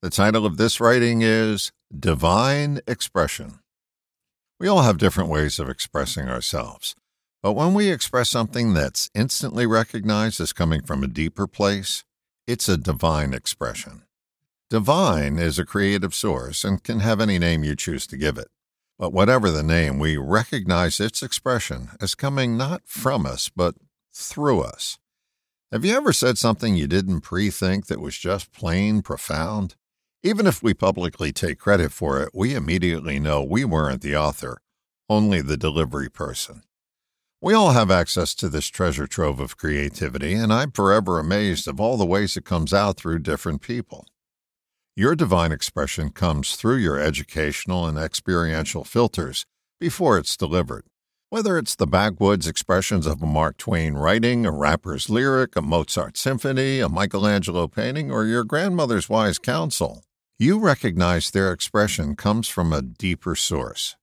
The title of this writing is Divine Expression. We all have different ways of expressing ourselves, but when we express something that's instantly recognized as coming from a deeper place, it's a divine expression. Divine is a creative source and can have any name you choose to give it. But whatever the name, we recognize its expression as coming not from us, but through us. Have you ever said something you didn't pre think that was just plain profound? Even if we publicly take credit for it, we immediately know we weren't the author, only the delivery person. We all have access to this treasure trove of creativity, and I'm forever amazed of all the ways it comes out through different people. Your divine expression comes through your educational and experiential filters before it's delivered. Whether it's the backwoods expressions of a Mark Twain writing, a rapper's lyric, a Mozart symphony, a Michelangelo painting, or your grandmother's wise counsel, you recognize their expression comes from a deeper source.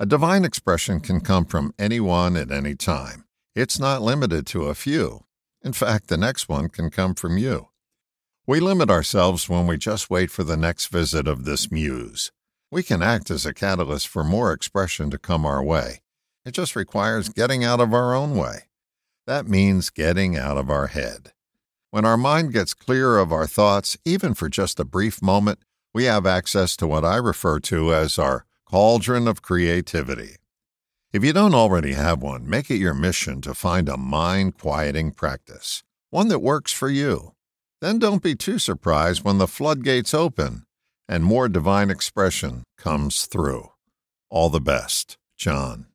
A divine expression can come from anyone at any time. It's not limited to a few. In fact, the next one can come from you. We limit ourselves when we just wait for the next visit of this muse. We can act as a catalyst for more expression to come our way. It just requires getting out of our own way. That means getting out of our head. When our mind gets clear of our thoughts, even for just a brief moment, we have access to what I refer to as our cauldron of creativity. If you don't already have one, make it your mission to find a mind quieting practice, one that works for you. Then don't be too surprised when the floodgates open and more divine expression comes through. All the best, John.